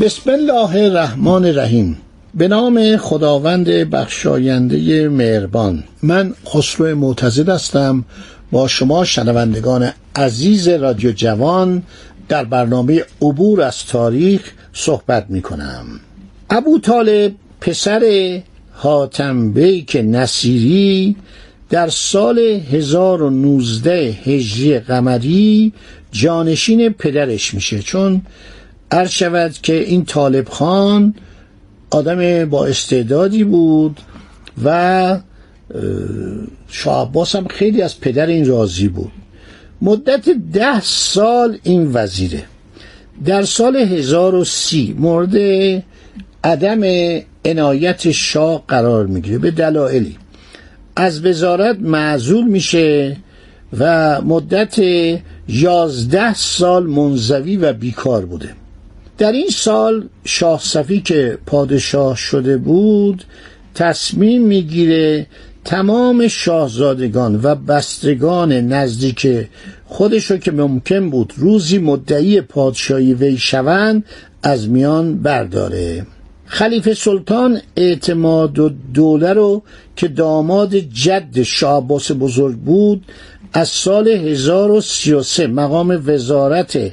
بسم الله الرحمن الرحیم. به نام خداوند بخشاینده مهربان. من خسرو معتزد هستم. با شما شنوندگان عزیز رادیو جوان در برنامه عبور از تاریخ صحبت می کنم ابو طالب پسر حاتم بیک نصیری در سال 1019 هجری قمری جانشین پدرش میشه. چون عرض شود که این طالب خان آدم با استعدادی بود و شاه عباس هم خیلی از پدر این راضی بود. مدت ده سال این وزیره. در سال 1030 مورد عدم عنایت شاه قرار می‌گیره. به دلایلی. از وزارت معزول میشه و مدت یازده سال منزوی و بیکار بوده. در این سال شاه صفی که پادشاه شده بود تصمیم می‌گیره تمام شاهزادگان و بستگان نزدیک خودشو که ممکن بود روزی مدعی پادشاهی وی شوند از میان برداره. خلیفه سلطان اعتماد و دوله رو که داماد جد شاه بزرگ بود از سال 1033 مقام وزارت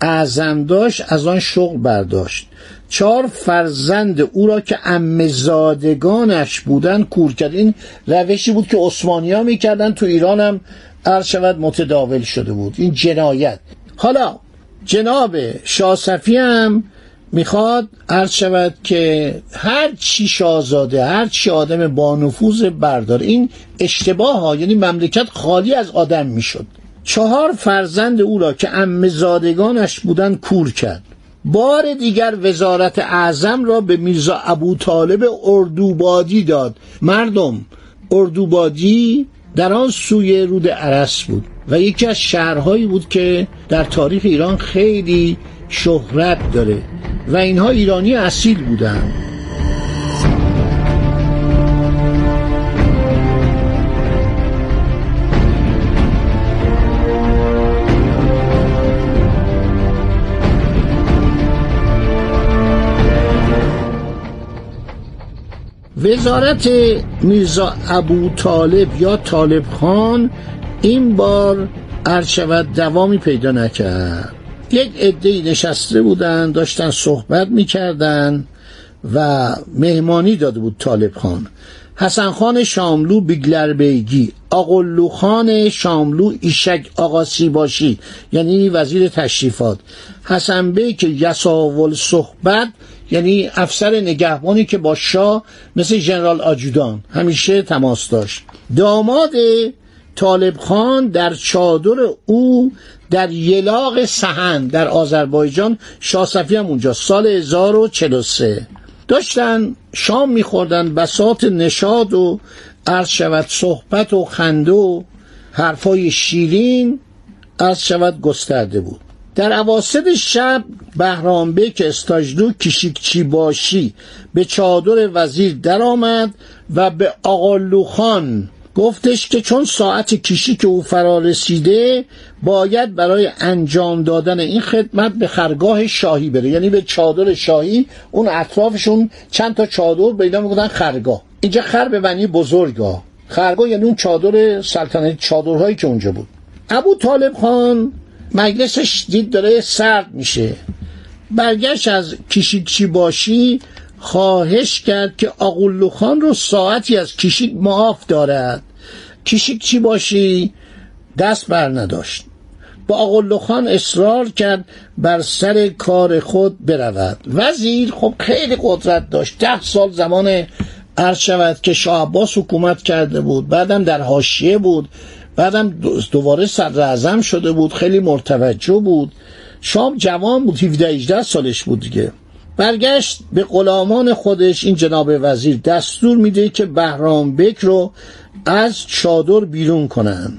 اعظم داشت از آن شغل برداشت. چهار فرزند او را که امزادگانش بودن کور کرد. این روشی بود که عثمانی ها می‌کردن تو ایران هم عرض شود متداول شده بود. این جنایت. حالا جناب شاسفی هم می‌خواد عرض شود که هر چی شاهزاده هر چی آدم با نفوذ بردار این اشتباه ها یعنی مملکت خالی از آدم می‌شد. چهار فرزند او را که امزادگانش بودن کور کرد. بار دیگر وزارت اعظم را به میرزا ابو طالب اردوبادی داد. مردم اردوبادی در آن سوی رود عرس بود و یکی از شهرهایی بود که در تاریخ ایران خیلی شهرت داره و اینها ایرانی اصیل بودند. وزارت میرزا ابو طالب یا طالب خان این بار شود دوامی پیدا نکرد. یک عده نشسته بودن داشتن صحبت می‌کردن و مهمانی داده بود طالب خان. حسن خان شاملو بیگلر بیگی آقلو خان شاملو ایشک آقا باشی یعنی وزیر تشریفات. حسن بیک یساول صحبت یعنی افسر نگهبانی که با شاه مثل ژنرال آجودان همیشه تماس داشت. داماد طالب خان در چادر او در یلاق سهن در آذربایجان شاه صفی هم اونجا سال 1043 داشتن شام میخوردن بسات نشاد و عرض شود صحبت و خنده و حرفای شیرین عرض شود گسترده بود. در عواست شب بهرامبه که استاجلو کشیکچی باشی به چادر وزیر درآمد و به آقالوخان گفتش که چون ساعت کشی که او فرا رسیده باید برای انجام دادن این خدمت به خرگاه شاهی بره. یعنی به چادر شاهی اون اطرافشون چند تا چادر پیدا می‌گفتن خرگاه. اینجا خر به معنی بزرگاه خرگاه یعنی اون چادر سلطنتی چادرهایی که اونجا بود. ابو طالب خان مجلسش دید داره سرد میشه. برگشت از کشیکچی باشی خواهش کرد که آقولو خان رو ساعتی از کشیک معاف دارد. کشیک چی باشی دست بر نداشت. با آقولو خان اصرار کرد بر سر کار خود برود. وزیر خب خیلی قدرت داشت. ده سال زمان عرض شود که شاه حکومت کرده بود. بعدم در حاشیه بود. بعدم دوباره صدر اعظم شده بود خیلی مرتوجه بود. شام جوان بود 17 18 سالش بود دیگه. برگشت به غلامان خودش این جناب وزیر دستور میده که بهرام بک رو از چادر بیرون کنن.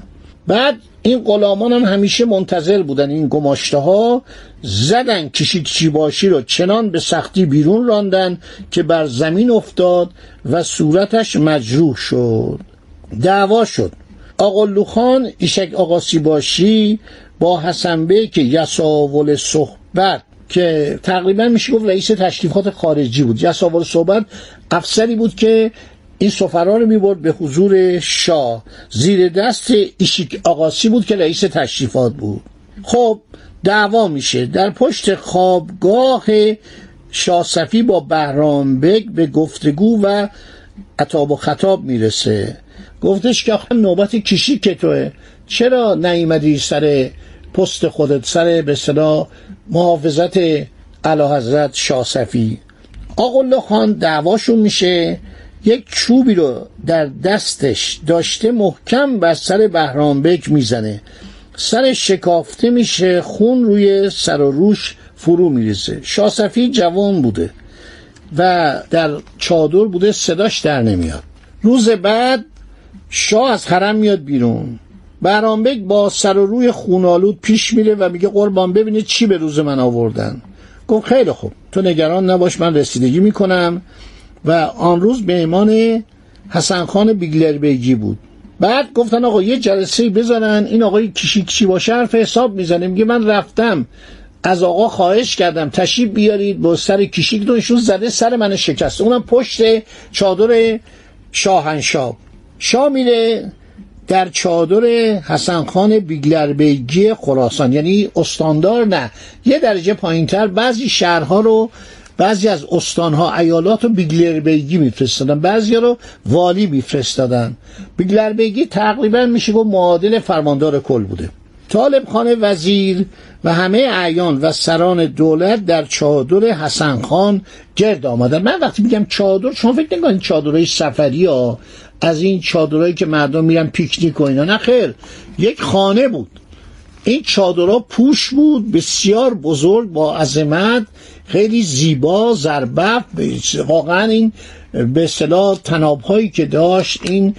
بعد این غلامان هم همیشه منتظر بودن این گماشته ها زدن کشی کشی باشی رو چنان به سختی بیرون راندن که بر زمین افتاد و صورتش مجروح شد. دعوا شد. آقا خان ایشک آقا باشی با حسن بیک یساول صحبت که تقریبا میشه گفت رئیس تشریفات خارجی بود. یساول صحبت افسری بود که این سفرا رو می‌برد به حضور شاه. زیر دست ایشیک آقاسی بود که رئیس تشریفات بود. خب دعوا میشه. در پشت خوابگاه شاسفی با بهرام بگ به گفتگو و عطاب و خطاب می‌رسه. گفتش که آخه نوبت کشی که توه. چرا نیومدی سر پست خودت؟ سر به صدا محافظت علا حضرت شاسفی آقا خان دعواشون میشه یک چوبی رو در دستش داشته محکم بر سر بهرام بک می‌زنه. سر شکافته میشه خون روی سر و روش فرو میریزه. شاسفی جوان بوده و در چادر بوده صداش در نمیاد. روز بعد شاه از حرم میاد بیرون. بهرامبک با سر و روی خونالود پیش میره و میگه قربان ببینید چی به روز من آوردن. گفت خیلی خوب. تو نگران نباش من رسیدگی می‌کنم. و آن روز به ایمان حسن خان بیگلر بیگی بود. بعد گفتن آقا یه جلسه بذارن این آقای کشی کشی با حرف حساب می‌زنه. میگه من رفتم. از آقا خواهش کردم تشریف بیارید. با سر کشیک دونشون زده سر من شکسته اونم پشت چادر شاهنشاه. شاه میره در چادر حسن خان بیگلربیگی خراسان. یعنی استاندار نه یه درجه پایینتر بعضی شهرها رو بعضی از استانها ایالات رو بیگلربیگی میفرستادن بعضی رو والی میفرستادن. بیگلربیگی تقریبا میشه گفت معادل فرماندار کل بوده. طالب خان وزیر و همه اعیان و سران دولت در چادر حسن خان گرد آمدن. من وقتی میگم چادر شما فکر نکنید چادرهای سفری ها از این چادرهایی که مردم میرن پیکنیک و اینا. نه خیر یک خانه بود. این چادرها پوش بود بسیار بزرگ با عظمت خیلی زیبا زربف واقعا این به اصطلاح تناب که داشت این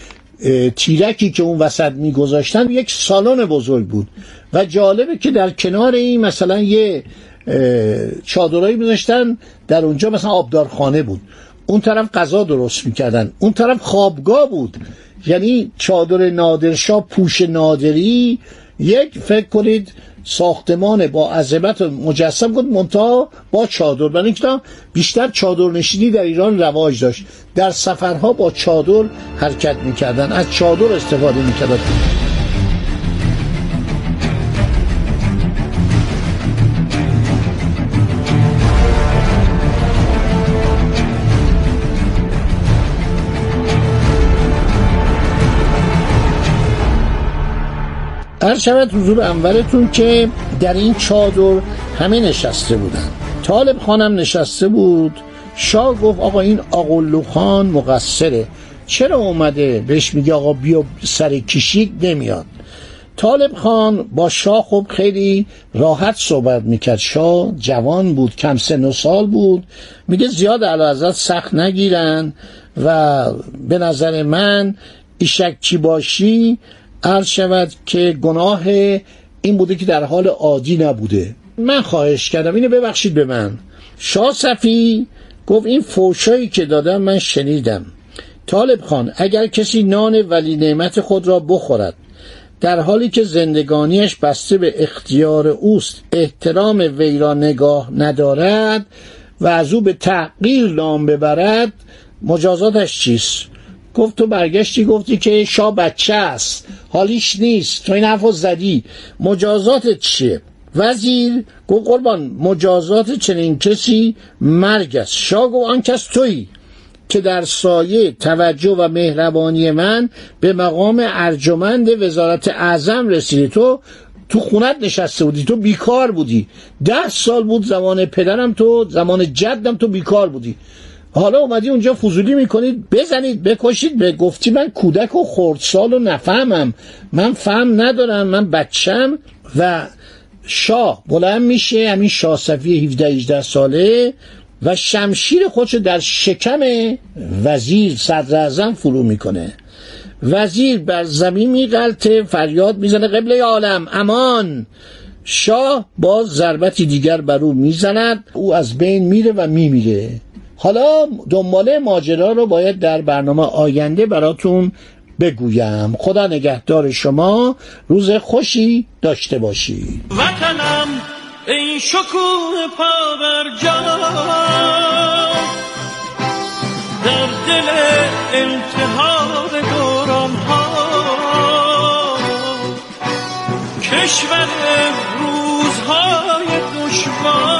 تیرکی که اون وسط میگذاشتن یک سالن بزرگ بود. و جالبه که در کنار این مثلا یه چادرایی میذاشتن در اونجا مثلا آبدارخانه بود. اون طرف غذا درست می‌کردن. اون طرف خوابگاه بود. یعنی چادر نادرشاه پوش نادری یک فکر کنید ساختمان با عظمت مجسم بود منتها با چادر. برای بیشتر چادر نشینی در ایران رواج داشت. در سفرها با چادر حرکت می‌کردن. از چادر استفاده می‌کردن. هر شود حضور انورتون که در این چادر همه نشسته بودن. طالب خانم نشسته بود. شاه گفت آقا این آقلو خان مقصره. چرا اومده؟ بهش میگه آقا بیا سر کشیک نمیاد. طالب خان با شاه خب خیلی راحت صحبت می‌کرد. شاه جوان بود کم سن و سال بود. میگه زیاد علا سخت نگیرن و به نظر من ایشک چی باشی عرض شود که گناه این بوده که در حال عادی نبوده. من خواهش کردم اینو ببخشید به من. شاه صفی گفت این فوشایی که دادم من شنیدم. طالب خان اگر کسی نان ولی نعمت خود را بخورد در حالی که زندگانیش بسته به اختیار اوست احترام وی را نگاه ندارد و از او به تحقیر نام ببرد مجازاتش چیست؟ گفت تو برگشتی گفتی که شاه بچه است. حالیش نیست. تو این حرف زدی. مجازات چیه؟ وزیر گفت قربان مجازات چنین کسی مرگ است. شاه گفت آن کس تویی که در سایه توجه و مهربانی من به مقام ارجمند وزارت اعظم رسیدی تو تو خونت نشسته بودی. تو بیکار بودی. ده سال بود زمان پدرم تو زمان جدم تو بیکار بودی. حالا اومدی اونجا فضولی می‌کنید بزنید بکشید. به گفتی من کودک و خردسال و نفهمم. من فهم ندارم من بچم و شاه بلند میشه همین شاه صفی 17 18 ساله و شمشیر خودشو در شکم وزیر صدر فرو می‌کنه. وزیر بر زمین میغلطه فریاد می‌زنه قبله عالم امان. شاه با ضربتی دیگر بر او می‌زند او از بین میره و میمیره. حالا دنباله ماجرا رو باید در برنامه آینده براتون بگویم. خدا نگهدار شما. روز خوشی داشته باشی وطنم ای شکوه پا در دل التحاب دوران ها کشور روزهای دشوار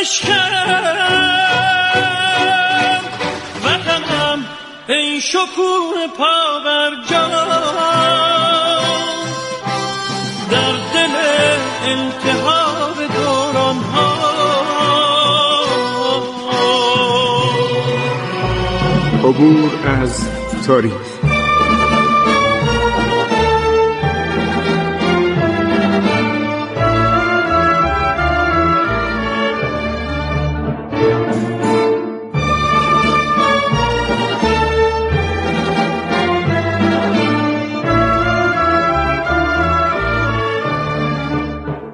را بشکن وطنم ای شکوه پا بر در دل التحاب دوران ها عبور از تاریخ.